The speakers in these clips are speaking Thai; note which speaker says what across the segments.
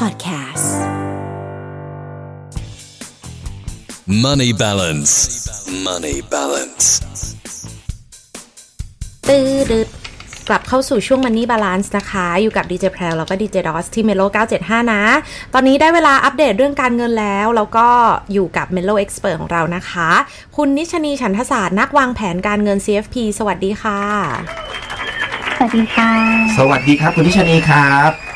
Speaker 1: Podcast
Speaker 2: Money balance. Money balance.
Speaker 1: ตื้อดึดกลับเข้าสู่ช่วง Money Balance นะคะ อยู่กับ DJ แพรวแล้วก็ DJ DOS ที่ Melo 975 นะ ตอนนี้ได้เวลาอัปเดตเรื่องการเงินแล้ว แล้วก็อยู่กับ Melo Expert ของเรานะคะ คุณนิชนีฉันทศาสตร์นักวางแผนการเงิน CFP สวัสดีค่ะ
Speaker 3: สวัสดีค่ะ
Speaker 4: สวัสดีครับคุณทิชนีครับ
Speaker 3: ค่ะ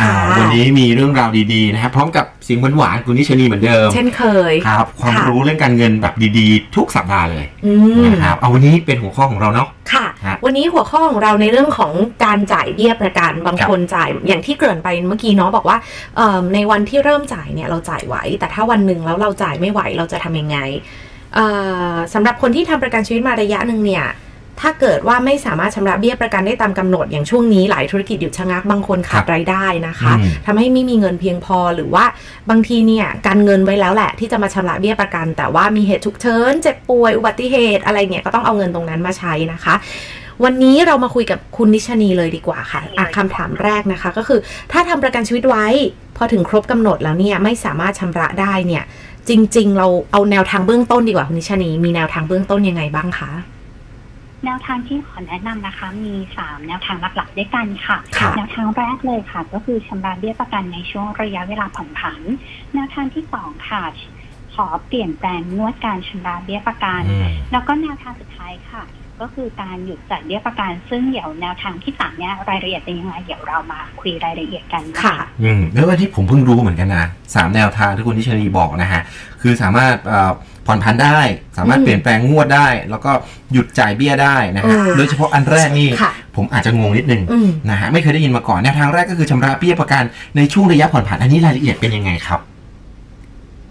Speaker 4: อ่าวันนี้มีเรื่องราวดีๆนะครับพร้อมกับเสียงหวานๆคุณทิชนีเหมือนเดิม
Speaker 1: เช่นเคย
Speaker 4: ครับ ความ
Speaker 1: ค่ะ
Speaker 4: รู้เรื่องการเงินแบบดีๆ ทุกสัปดาห์เลย
Speaker 1: อืม
Speaker 4: นะครับเอาวันนี้เป็นหัวข้อของเราเนาะ
Speaker 1: ค่ะ
Speaker 4: ฮะ
Speaker 1: วันนี้หัวข้อของเราในเรื่องของการจ่ายเบี้ยประกันบาง
Speaker 4: ครับ
Speaker 1: คนจ่ายอย่างที่เกริ่นไปเมื่อกี้เนาะบอกว่าเอิ่มในวันที่เริ่มจ่ายเนี่ยเราจ่ายไหว แต่ถ้าวันหนึ่งแล้วเราจ่ายไม่ไหวเราจะทำยังไงเอ่อสำหรับคนที่ทำประกันชีวิตมาระยะหนึ่งเนี่ย ถ้าเกิดว่าไม่สามารถชำระเบี้ยประกันได้ตามกำหนด อย่างช่วงนี้หลายธุรกิจหยุดชะงักบางคนขาดรายได้นะคะ
Speaker 4: อืม
Speaker 1: ทำให้ไม่มีเงินเพียงพอหรือว่าบางทีเนี่ยการเงินไว้แล้วแหละ ที่จะมาชำระเบี้ยประกัน แต่ว่ามีเหตุฉุกเฉินเจ็บป่วยอุบัติเหตุอะไรเนี่ยก็ต้องเอาเงินตรงนั้นมาใช้นะคะวันนี้เรามาคุยกับคุณนิชนีเลยดีกว่าค่ะอะคำถามแรกนะคะ ก็คือถ้าทำประกันชีวิตไว้ พอถึงครบกำหนดแล้วเนี่ยไม่สามารถชำระได้เนี่ย จริง ๆ เราเอาแนวทางเบื้องต้นดีกว่าคุณนิชนีมีแนวทางเบื้องต้นยังไงบ้างคะ
Speaker 3: แนวทางที่ขอแนะนำนะคะ มีสามแนวทางหลักๆด้วยกันค่ะ
Speaker 1: ค่ะ
Speaker 3: แนวทางแรกเลยค่ะ ก็คือชำระเบี้ยประกันในช่วงระยะเวลาผ่อนผัน แนวทางที่สองค่ะขอเปลี่ยนแปลงงวดการชำระเบี้ยประกัน
Speaker 4: อืม
Speaker 3: แล้วก็แนวทางสุดท้ายค่ะ ก็คือการหยุดจ่ายเบี้ยประกัน ซึ่งเดี๋ยวแนวทางที่สามเนี่ยรายละเอียดเป็นยังไงเดี๋ยวเรามาคุยรายละเอียดกันน
Speaker 1: ค่ะ
Speaker 4: อืมแล้ววันที่ผมเพิ่งรู้เหมือนกันนะสามแนวทางที่คุณทิชนีบอกนะฮะคือสามารถเอ่อ ผ่อนผันได้ สามารถ
Speaker 1: อืม
Speaker 4: เปลี่ยนแปลงงวดได้ แล้วก็หยุดจ่ายเบี้ยได้นะฮะ
Speaker 1: เออ
Speaker 4: โดยเฉพาะอันแรกนี่
Speaker 1: ค่ะ
Speaker 4: ผมอาจจะงงนิดนึง
Speaker 1: อืม
Speaker 4: นะฮะไม่เคยได้ยินมาก่อนแนวทางแรกก็คือชำระเบี้ยประกันในช่วงระยะผ่อนผันอันนี้รายละเอียดเป็นยังไงครับ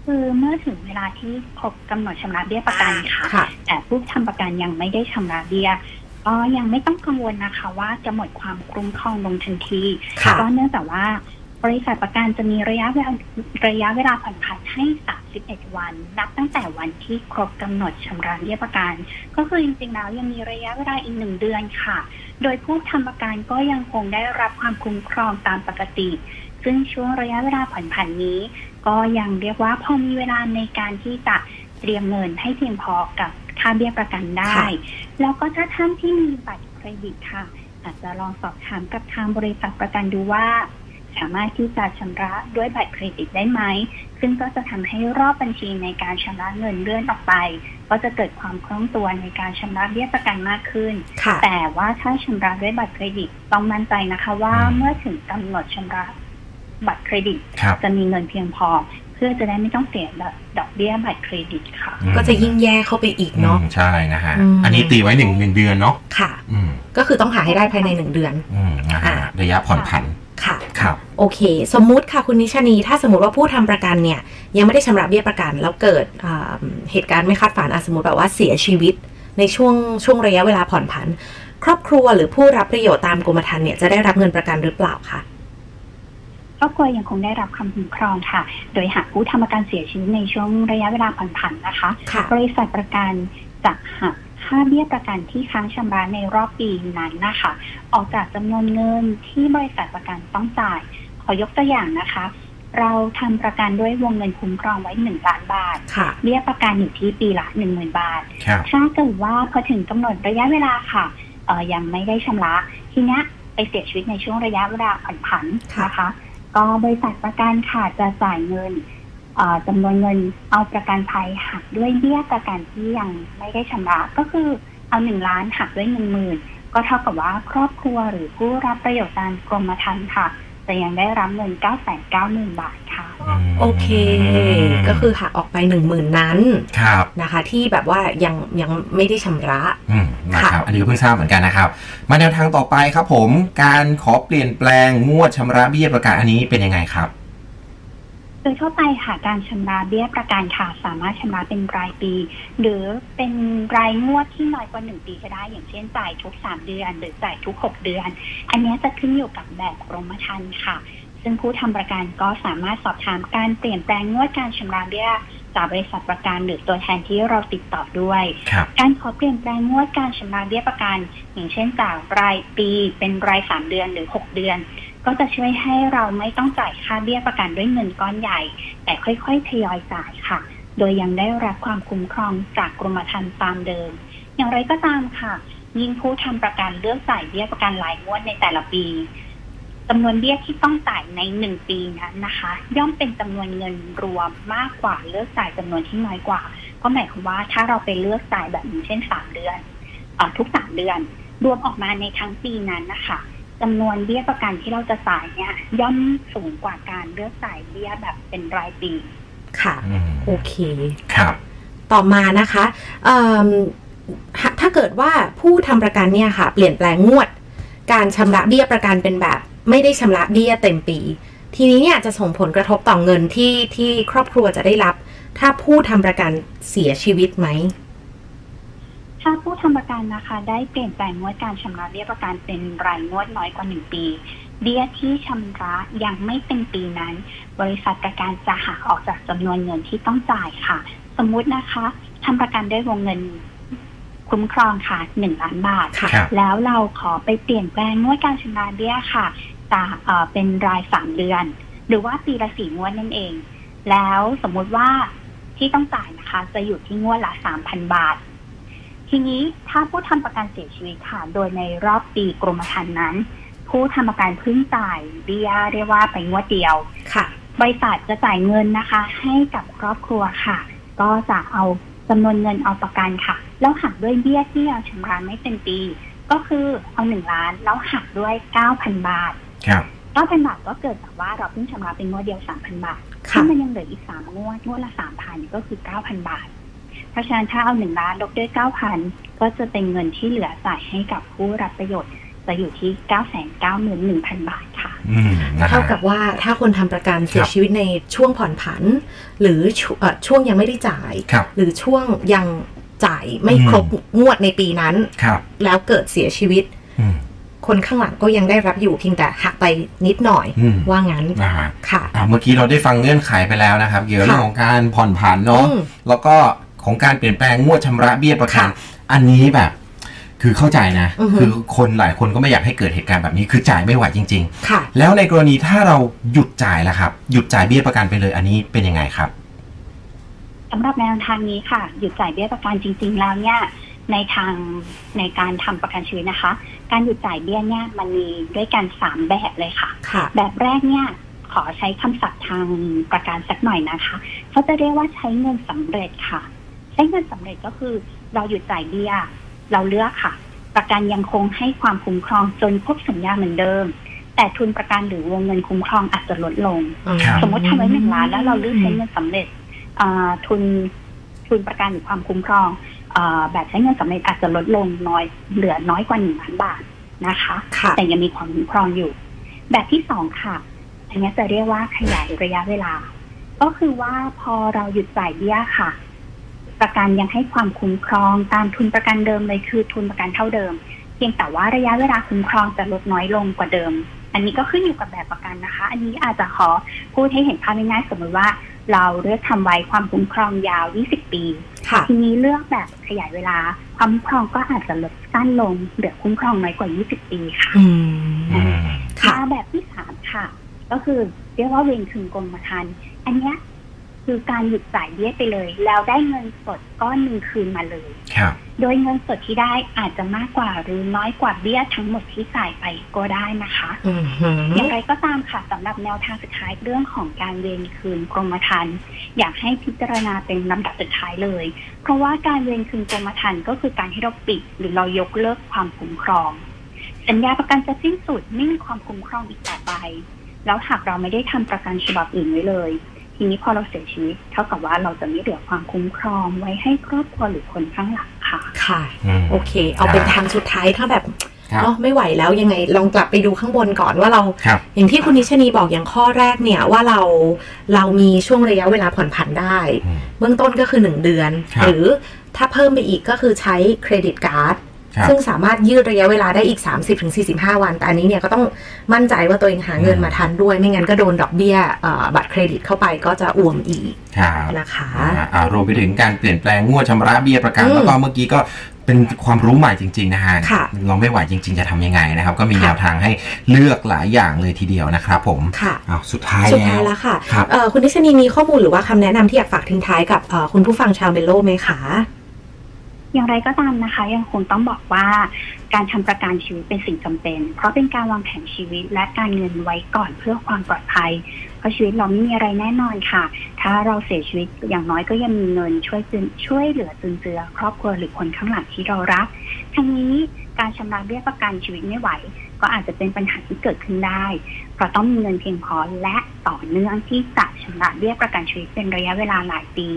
Speaker 3: คือเมื่อถึงเวลาที่ครบกำหนดชำระเบี้ยประกันค่ะ
Speaker 1: ค่ะ
Speaker 3: แต่ผู้ทำประกันยังไม่ได้ชำระเบี้ยก็ยังไม่ต้องกังวลนะคะ ว่าจะหมดความคุ้มครองลงทันที
Speaker 1: ค่ะ
Speaker 3: ก็เนื่องจากว่า บริษัทประกันจะมีระยะเวลาระยะเวลาผ่อนผันให้ 31 วัน นับตั้งแต่วันที่ครบกำหนดชำระเบี้ยประกัน ก็คือจริงๆแล้วยังมีระยะเวลาอีกหนึ่งเดือนค่ะ โดยผู้ทำประกันก็ยังคงได้รับความคุ้มครองตามปกติ ซึ่งช่วงระยะเวลาผ่อนผันนี้ ก็ยังเรียกว่าพอมีเวลาในการที่จะเตรียมเงินให้เพียงพอกับค่าเบี้ยประกันได้
Speaker 1: ค่ะ
Speaker 3: แล้วก็ถ้าท่านที่มีบัตรเครดิตค่ะอาจจะลองสอบถามกับทางบริษัทประกันดูว่า สามารถที่จะชำระด้วยบัตรเครดิตได้ไหม ซึ่งก็จะทำให้รอบบัญชีในการชำระเงินเลื่อนออกไป ก็จะเกิดความคล่องตัวในการชำระเบี้ยประกันมากขึ้น
Speaker 1: ค่ะ
Speaker 3: แต่ว่าถ้าชำระด้วยบัตรเครดิตต้องมั่นใจนะคะว่า
Speaker 4: อืม
Speaker 3: เมื่อถึงกำหนดชำระบัตรเครดิต
Speaker 4: ครับ
Speaker 3: จะมีเงินเพียงพอ เพื่อจะได้ไม่ต้องเสียดอกเบี้ยบัตรเครดิตค่ะ
Speaker 1: ก็จะยิ่งแย่เข้าไปอีกเนาะ
Speaker 4: อืมใช่นะฮะ
Speaker 1: อืม
Speaker 4: อันนี้ตีไว้หนึ่งหนึ่งเดือนเนาะ
Speaker 1: ค่ะ
Speaker 4: อืม
Speaker 1: ก็คือต้องหาให้ได้ภายในหนึ่งเดือน
Speaker 4: อืมนะฮะ
Speaker 1: อ่า
Speaker 4: ระยะผ่อนผัน
Speaker 1: ค่ะ
Speaker 4: ครับ
Speaker 1: โอเค สมมุติค่ะคุณนิชานี ถ้าสมมติว่าผู้ทำประกันเนี่ย ยังไม่ได้ชำระเบี้ยประกัน แล้วเกิดอ่าเหตุการณ์ไม่คาดฝันอะสมมติแบบว่าเสียชีวิตในช่วงช่วงระยะเวลาผ่อนผัน ครอบครัวหรือผู้รับประโยชน์ตามกรมธรรม์เนี่ยจะได้รับเงินประกันหรือเปล่าคะ
Speaker 3: ครอบครัวยังคงได้รับคำคุ้มครองค่ะ โดยหากผู้ทำประกันเสียชีวิตในช่วงระยะเวลาผ่อนผันนะคะ
Speaker 1: ค่ะ
Speaker 3: บริษัทประกันจะหัก ค่าเบี้ยประกันที่ค้างชำระในรอบปีนั้นนะคะ ออกจากจำนวนเงินที่บริษัทประกันต้องจ่าย ขอยกตัวอย่างนะคะ เราทำประกันด้วยวงเงินคุ้มครองไว้หนึ่งล้านบาท
Speaker 1: ค่ะ
Speaker 3: เบี้ยประกันอยู่ที่ปีละหนึ่งหมื่นบาท
Speaker 4: ครับ
Speaker 3: ถ้าเกิดว่าพอถึงกำหนดระยะเวลาค่ะเอ่อยังไม่ได้ชำระ ทีเนี้ยไปเสียชีวิตในช่วงระยะเวลาผ่อนผัน
Speaker 1: ค่ะ
Speaker 3: นะคะ ก็บริษัทประกันค่ะจะจ่ายเงินเอ่อ จำนวนเงินเอาประกันภัยหักด้วยเบี้ยประกันที่ยังไม่ได้ชำระก็คือเอาหนึ่งล้านหักด้วยหนึ่งหมื่นก็เท่ากับว่าครอบครัวหรือผู้รับประโยชน์ตามกรมธรรม์ค่ะจะยังได้รับเงิน 9 9 0 0 0 0 บาทค่ะ
Speaker 1: โอเค ก็คือหักออกไปหนึ่งหมื่นนั้น
Speaker 4: ครับ
Speaker 1: นะคะ ที่แบบว่ายังยังไม่ได้ชำระ
Speaker 4: อืมนะครับ
Speaker 1: ค่ะ
Speaker 4: อันนี้ก็เพิ่งทราบเหมือนกันนะครับ มาแนวทางต่อไปครับผมการขอเปลี่ยนแปลงงวดชำระเบี้ยประกันอันนี้เป็นยังไงครับ
Speaker 3: โดยทั่วไปค่ะการชำระเบี้ยประกันค่ะ สามารถชำระเป็นรายปี หรือเป็นรายงวดที่น้อยกว่าหนึ่งปีก็ได้ อย่างเช่นจ่ายทุกสามเดือน หรือจ่ายทุกหกเดือน อันนี้จะขึ้นอยู่กับแบบกรมธรรม์ค่ะ ซึ่งผู้ทำประกันก็สามารถสอบถามการเปลี่ยนแปลงงวดการชำระเบี้ยจากบริษัทประกันหรือตัวแทนที่เราติดต่อด้วย
Speaker 4: ครับ
Speaker 3: การขอเปลี่ยนแปลงงวดการชำระเบี้ยประกัน อย่างเช่นจากรายปีเป็นรายสามเดือนหรือหกเดือน ก็จะช่วยให้เราไม่ต้องจ่ายค่าเบี้ยประกันด้วยเงินก้อนใหญ่ แต่ค่อยๆทยอยจ่ายค่ะ โดยยังได้รับความคุ้มครองจากกรมธรรม์ตามเดิม อย่างไรก็ตามค่ะ ยิ่งผู้ทำประกันเลือกจ่ายเบี้ยประกันรายงวดในแต่ละปีจำนวนเบี้ยที่ต้องจ่ายในหนึ่งปีนั้นนะคะ ย่อมเป็นจำนวนเงินรวมมากกว่าเลือกจ่ายจำนวนที่น้อยกว่า ก็หมายความว่าถ้าเราไปเลือกจ่ายแบบนี้เช่นสามเดือนอทุกสามเดือน รวมออกมาในทั้งปีนั้นนะคะ จำนวนเบี้ยประกันที่เราจะจ่ายเนี่ยย่อมสูงกว่าการเลือกจ่ายเบี้ยแบบเป็นรายปี
Speaker 1: ค่ะ
Speaker 4: อืม
Speaker 1: โอเค
Speaker 4: ครับ
Speaker 1: ต่อมานะคะเอิ่มถ้าถ้าเกิดว่าผู้ทำประกันเนี่ยค่ะ เปลี่ยนแปลงงวด การชำระเบี้ยประกันเป็นแบบ ไม่ได้ชำระเบี้ยเต็มปี ทีนี้เนี่ยจะส่งผลกระทบต่อเงินที่ที่ครอบครัวจะได้รับ ถ้าผู้ทำประกันเสียชีวิตไหม
Speaker 3: ถ้าผู้ทำประกันนะคะ ได้เปลี่ยนแปลงงวดการชำระเบี้ยประกันเป็นรายงวดน้อยกว่าหนึ่งปี เบี้ยที่ชำระยังไม่เป็นปีนั้น บริษัทประกันจะหักออกจากจำนวนเงินที่ต้องจ่ายค่ะ สมมุตินะคะทำประกันด้วยวงเงินคุ้มครองค่ะหนึ่งล้านบาท
Speaker 1: ค่ะ
Speaker 4: ครับ
Speaker 3: แล้วเราขอไปเปลี่ยนแปลงงวดการชำระเบี้ยค่ะจะเอ่อเป็นรายสามเดือน หรือว่าปีละสี่งวดนั่นเอง แล้วสมมุติว่าที่ต้องจ่ายนะคะ จะอยู่ที่งวดละสามพันบาท ทีนี้ถ้าผู้ทำประกันเสียชีวิตค่ะโดยในรอบปีกรมธรรม์นั้น ผู้ทำประกันเพิ่งจ่ายเบี้ยเรียกว่าไปงวดเดียว
Speaker 1: ค่ะ
Speaker 3: บริษัทจะจ่ายเงินนะคะ ให้กับครอบครัวค่ะ ก็จะเอาจำนวนเงินเอาประกันค่ะ แล้วหักด้วยเบี้ยที่ยังชำระไม่เป็นปี ก็คือเอาหนึ่งล้านแล้วหักด้วยเก้าพันบาท
Speaker 4: ครับ
Speaker 3: เก้าพันบาทก็เกิดจากว่าเราเพิ่งชำระเป็นงวดเดียวสามพันบาท
Speaker 1: ค่ะ
Speaker 3: ถ้ามันยังเหลืออีกสามงวดงวดละสามพันก็คือเก้าพันบาท เพราะฉะนั้นถ้าเอาหนึ่งล้านลบด้วยเก้าพันก็จะเป็นเงินที่เหลือจ่ายให้กับผู้รับประโยชน์จะอยู่ที่เก้าแสนเก้าหมื่นหนึ่งพันบาทค่ะ
Speaker 4: อืมนะฮะ
Speaker 1: เท่ากับว่าถ้าคนทำประกันเสีย
Speaker 4: ครับ
Speaker 1: ชีวิตในช่วงผ่อนผัน หรือช่วเอ่อช่วงยังไม่ได้จ่าย
Speaker 4: ครับ
Speaker 1: หรือช่วงยังจ่ายไม่ครบงวดในปีนั้น
Speaker 4: ครับ
Speaker 1: แล้วเกิดเสียชีวิต
Speaker 4: อืม
Speaker 1: คนข้างหลังก็ยังได้รับอยู่เพียงแต่หักไปนิดหน่อย
Speaker 4: อืม
Speaker 1: ว่างั้น
Speaker 4: นะฮะ
Speaker 1: ค่ะ
Speaker 4: อ่าเมื่อกี้เราได้ฟังเงื่อนไขไปแล้วนะครับ เกี่ยวกับเรื่องของการผ่อนผันเนาะ
Speaker 1: อืม
Speaker 4: แล้วก็ ของการเปลี่ยนแปลงงวดชำระเบี้ยประกัน
Speaker 1: ค่ะ
Speaker 4: อันนี้แบบ คือเข้าใจนะ
Speaker 1: อือฮึ
Speaker 4: คือคนหลายคนก็ไม่อยากให้เกิดเหตุการณ์แบบนี้ คือจ่ายไม่ไหวจริง
Speaker 1: ค่ะ
Speaker 4: ๆแล้วในกรณีถ้าเราหยุดจ่ายล่ะครับ หยุดจ่ายเบี้ยประกันไปเลย อันนี้เป็นยังไงครับ
Speaker 3: สำหรับแนวทางนี้ค่ะ หยุดจ่ายเบี้ยประกันจริง ๆ แล้วเนี่ยในทางในการทำประกันชีวิตนะคะ การหยุดจ่ายเบี้ยเนี่ยมันมีด้วยกันสามแบบเลยค่ะ
Speaker 1: ค่ะ
Speaker 3: แบบแรกเนี่ยขอใช้คำศัพท์ทางประกันสักหน่อยนะคะเขาจะเรียกว่าใช้เงินสำเร็จค่ะ ใช้เงินสำเร็จก็คือเราหยุดจ่ายเบี้ย เราเลือกค่ะ ประกันยังคงให้ความคุ้มครองจนครบสัญญาเหมือนเดิม แต่ทุนประกันหรือวงเงินคุ้มครองอาจจะลดลง
Speaker 4: ครับ
Speaker 3: สมมติทำไว้หนึ่งล้านแล้วเราเลือกใช้เงินสำเร็จอ่าทุนทุนประกันหรือความคุ้มครองอาแบบใช้เงินสำเร็จอาจจะลดลงน้อยเหลือน้อยกว่าหนึ่งล้านบาทนะคะ
Speaker 1: ค่ะ
Speaker 3: แต่ยังมีความคุ้มครองอยู่ แบบที่สองค่ะ อันนี้จะเรียกว่าขยายระยะเวลา ก็คือว่าพอเราหยุดจ่ายเบี้ยค่ะ ประกันยังให้ความคุ้มครองตามทุนประกันเดิมเลยคือทุนประกันเท่าเดิม เพียงแต่ว่าระยะเวลาคุ้มครองจะลดน้อยลงกว่าเดิม อันนี้ก็ขึ้นอยู่กับแบบประกันนะคะ อันนี้อาจจะขอพูดให้เห็นภาพง่ายๆสมมติว่า เราเลือกทำไว้ความคุ้มครองยาว 20 ปี
Speaker 1: ค่ะ
Speaker 3: ทีนี้เลือกแบบขยายเวลาความคุ้มครองก็อาจจะลดสั้นลงเหลือคุ้มครองน้อยกว่า 20 ปีค่ะ
Speaker 1: อืม
Speaker 4: อืม
Speaker 1: ค่ะ
Speaker 3: มาแบบที่สามค่ะ ก็คือเรียกว่าเวรคืนกรมธรรม์อันเนี้ย คือการหยุดจ่ายเบี้ยไปเลย แล้วได้เงินสดก้อนหนึ่งคืนมาเลย
Speaker 4: ครับ
Speaker 3: โดยเงินสดที่ได้อาจจะมากกว่าหรือน้อยกว่าเบี้ยทั้งหมดที่จ่ายไปก็ได้นะคะ
Speaker 1: อืมหืม
Speaker 3: อย่างไรก็ตามค่ะสำหรับแนวทางสุดท้ายเรื่องของการเวรคืนกรมธรรม์อยากให้พิจารณาเป็นลำดับสุดท้ายเลย เพราะว่าการเวรคืนกรมธรรม์ก็คือการที่เราปิด หรือเรายกเลิกความคุ้มครอง สัญญาประกันจะสิ้นสุดไม่มีความคุ้มครองอีกต่อไป แล้วหากเราไม่ได้ทำประกันฉบับอื่นไว้เลย ทีนี้พอเราเสียชีวิตเท่ากับว่าเราจะไม่เหลือความคุ้มครองไว้ให้ครอบครัวหรือคนข้างหลังค่ะ
Speaker 1: ค่ะ
Speaker 4: อืม
Speaker 1: โอเค เอาเป็นทางสุดท้ายถ้าแบบ
Speaker 4: ครับ
Speaker 1: เนาะไม่ไหวแล้วยังไงลองกลับไปดูข้างบนก่อนว่าเรา
Speaker 4: ครับ
Speaker 1: อย่างที่คุณนิชนีบอกอย่างข้อแรกเนี่ยว่าเราเรามีช่วงระยะเวลาผ่อนผันได้
Speaker 4: อืม
Speaker 1: เบื้องต้นก็คือ 1 เดือน
Speaker 4: ครับ
Speaker 1: หรือถ้าเพิ่มไปอีกก็คือใช้เครดิตการ์ด
Speaker 4: ครับ
Speaker 1: ซึ่งสามารถยืดระยะเวลาได้อีก 30-45 วัน แต่อันนี้เนี่ยก็ต้องมั่นใจว่าตัวเองหาเงินมาทันด้วย ไม่งั้นก็โดนดอกเบี้ยเอ่อบัตรเครดิตเข้าไปก็จะอ่วมอีก
Speaker 4: ครับ
Speaker 1: นะคะ
Speaker 4: อ่าอ่ารวมไปถึงการเปลี่ยนแปลงงวดชำระเบี้ยประกัน
Speaker 1: อืม
Speaker 4: แล้วก็เมื่อกี้ก็เเป็นความรู้ใหม่จริง ๆ นะฮะ
Speaker 1: ค่ะ
Speaker 4: เราไม่ไหวจริง ๆ จะทำยังไงนะครับ ก็มี
Speaker 1: ค่ะ
Speaker 4: แนวทางให้เลือกหลายอย่างเลยทีเดียวนะครับผม
Speaker 1: ค่ะ
Speaker 4: อ้าวสุดท้าย
Speaker 1: สุดท้ายแล้วค่ะ
Speaker 4: ครับ
Speaker 1: เอ่อคุณทิชนีมีข้อมูลหรือว่าคำแนะนำที่อยากฝากทิ้งท้ายกับเอ่อคุณผู้ฟังชาวเมโลไหมคะ
Speaker 3: อย่างไรก็ตามนะคะ ยังคงต้องบอกว่าการทำประกันชีวิตเป็นสิ่งจำเป็น เพราะเป็นการวางแผนชีวิตและการเงินไว้ก่อนเพื่อความปลอดภัย เพราะชีวิตเราไม่มีอะไรแน่นอนค่ะ ถ้าเราเสียชีวิตอย่างน้อยก็ยังมีเงินช่วยจุนช่วยเหลือจุนเจือ ครอบครัวหรือคนข้างหลังที่เรารักทั้งนี้การชำระเบี้ยประกันชีวิตไม่ไหว ก็อาจจะเป็นปัญหาที่เกิดขึ้นได้ เพราะต้องมีเงินเพียงพอและต่อเนื่องที่จะชำระเบี้ยประกันชีวิตเป็นระยะเวลาหลายปี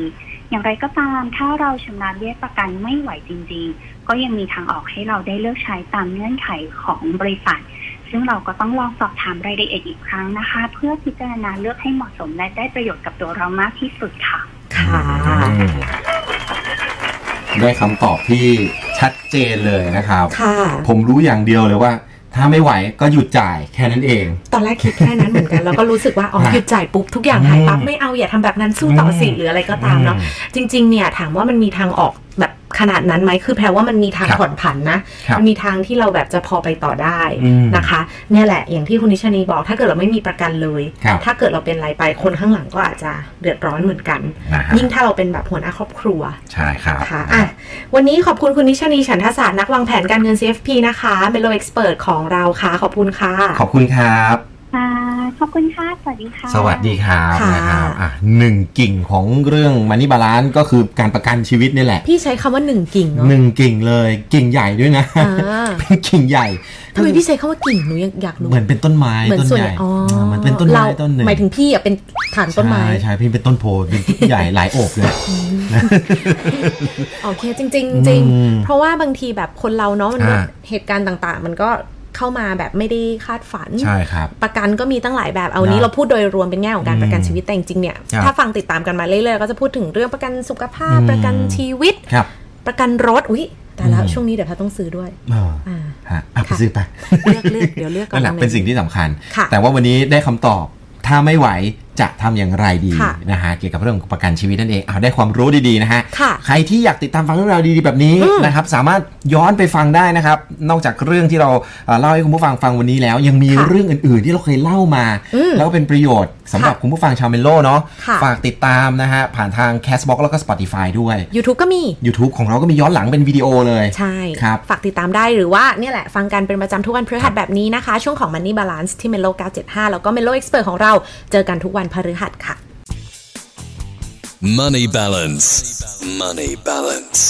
Speaker 3: อย่างไรก็ตามถ้าเราชำระเบี้ยประกันไม่ไหวจริง ๆ ก็ยังมีทางออกให้เราได้เลือกใช้ตามเงื่อนไขของบริษัท ซึ่งเราก็ต้องลองสอบถามรายละเอียดอีกครั้งนะคะ เพื่อพิจารณาเลือกให้เหมาะสมและได้ประโยชน์กับตัวเรามากที่สุดค่ะ
Speaker 1: ค่ะ
Speaker 4: อืมได้คำตอบที่ชัดเจนเลยนะครับ
Speaker 1: ค่ะ
Speaker 4: ผมรู้อย่างเดียวเลยว่า ถ้าไม่ไหวก็หยุดจ่ายแค่นั้นเอง
Speaker 1: ตอนแรกคิดแค่นั้นเหมือนกันแล้วก็รู้สึกว่าอ๋อ
Speaker 4: ฮะ
Speaker 1: หยุดจ่ายปุ๊บทุกอย่างหายปั๊บ
Speaker 4: อืม
Speaker 1: ไม่เอาอย่าทำแบบนั้นสู้ต่อสิ
Speaker 4: อืม
Speaker 1: หรืออะไรก็ตามเนาะ
Speaker 4: อืม
Speaker 1: จริง ๆ เนี่ยถามว่ามันมีทางออกแบบ ขนาดนั้นไหมคือแปลว่ามันมีทาง
Speaker 4: ครับ
Speaker 1: ผ่อนผันนะ
Speaker 4: ครับ
Speaker 1: มันมีทางที่เราแบบจะพอไปต่อได้
Speaker 4: อืม
Speaker 1: นะคะ เนี่ยแหละอย่างที่คุณนิชานีบอก ถ้าเกิดเราไม่มีประกันเลย
Speaker 4: ครับ
Speaker 1: ถ้าเกิดเราเป็นอะไรไปคนข้างหลังก็อาจจะเดือดร้อนเหมือนกัน
Speaker 4: นะฮะ
Speaker 1: ยิ่งถ้าเราเป็นแบบหัวหน้าครอบครัว
Speaker 4: ใช่ครับ
Speaker 1: ค่ะอะวันนี้ขอบคุณคุณนิชานีฉันทศาสตร์นักวางแผนการเงิน CFP นะคะเมโลเอ็กซ์เพรสของเราค่ะขอบคุณค่ะ
Speaker 4: ขอบคุณครับ
Speaker 3: ค่ะ ขอบคุณค่ะ สวัสดีค่ะ
Speaker 4: สวัสดีครับ
Speaker 1: ค่ะ
Speaker 4: นะครับอะหนึ่งกิ่งของเรื่องมันนี่บาลานก็คือการประกันชีวิตนี่แหละ
Speaker 1: พี่ใช้คำว่าหนึ่งกิ่งเนาะ
Speaker 4: หนึ่งกิ่งเลยกิ่งใหญ่ด้วยนะ
Speaker 1: อ่า
Speaker 4: เป็นกิ่งใหญ่
Speaker 1: ทำไมพี่ใช้คำว่ากิ่งหนูยังอยากรู้
Speaker 4: เหมือนเป็นต้นไม้
Speaker 1: เหมือน
Speaker 4: ต้น
Speaker 1: ส่วน
Speaker 4: ให
Speaker 1: ให
Speaker 4: ญ่
Speaker 1: ญ่อ๋อ
Speaker 4: เหมือนเป็นต้นไม้
Speaker 1: เรา
Speaker 4: ต้นหนึ่ง
Speaker 1: หมายถึงพี่อะเป็นฐานต้นไม้
Speaker 4: ใช่ใช่พี่เป็นต้นโพเป็นใหญ่หลายโอบเลย
Speaker 1: โอเคจริงๆจริง
Speaker 4: อืม
Speaker 1: เพราะว่าบางทีแบบคนเราเนาะมัน
Speaker 4: อ่า
Speaker 1: เหตุการณ์ต่างๆ มันก็ เข้ามาแบบไม่ได้คาดฝัน
Speaker 4: ใช่ครับ
Speaker 1: ประกันก็มีตั้งหลายแบบเอานี้
Speaker 4: นะ
Speaker 1: เราพูดโดยรวมเป็นแง่ของการ
Speaker 4: อืม
Speaker 1: ประกันชีวิตแต่จริงๆเนี่ย
Speaker 4: ครับ
Speaker 1: ถ้าฟังติดตามกันมาเรื่อยๆก็จะพูดถึงเรื่องประกันสุขภาพ
Speaker 4: อืม
Speaker 1: ประกันชีวิต
Speaker 4: ครับ
Speaker 1: ประกันรถอุ้ยแต่แล้ว
Speaker 4: อืม
Speaker 1: ช่วงนี้เดี๋ยวถ้าต้องซื้อด้วย
Speaker 4: เออ
Speaker 1: อ่า
Speaker 4: ฮะอะไป
Speaker 1: ค่ะ
Speaker 4: ซื้อไป
Speaker 1: เลือกเลือกเดี๋ยวเลือกก่อน
Speaker 4: นั่นแหละ
Speaker 1: อาไเป็
Speaker 4: นสิ่งที่สำคัญ
Speaker 1: ค่ะ
Speaker 4: แต่ว่าวันนี้ได้คำตอบถ้าไม่ไหว จะทำอย่างไรดี
Speaker 1: ค่ะ
Speaker 4: นะฮะเกี่ยวกับเรื่องของประกันชีวิตนั่นเองเอาได้ความรู้ดีๆนะฮะ
Speaker 1: ค่ะ
Speaker 4: ใครที่อยากติดตามฟังเรื่องราวดีๆแบบนี้
Speaker 1: อืม
Speaker 4: นะครับสามารถย้อนไปฟังได้นะครับ นอกจากเรื่องที่เราเอ่อเล่าให้คุณผู้ฟังฟังวันนี้แล้ว ยังมี
Speaker 1: ค่ะ
Speaker 4: เรื่องอื่นๆ ที่เราเคยเล่ามา
Speaker 1: อืม
Speaker 4: แล้วก็เป็นประโยชน์สำหรับ
Speaker 1: ค่ะ
Speaker 4: คุณผู้ฟังชาวเมโลเนาะ
Speaker 1: ค่ะ
Speaker 4: ฝากติดตามนะฮะผ่านทาง Castbox แล้วก็ Spotify ด้วย
Speaker 1: YouTube ก็มี
Speaker 4: YouTube ของเราก็มีย้อนหลังเป็นวิดีโอเลย
Speaker 1: ใช่
Speaker 4: ครับ
Speaker 1: ฝากติดตามได้หรือว่าเนี่ยแหละฟังกันเป็นประจำทุกวันพฤหัสแบบนี้นะคะ ช่วงของ Money Balance ที่ Melo 975 แล้วก็ Melo Expert ของเราเจอกันทุกวันพฤหัสค่ะ
Speaker 2: Money balance. Money balance.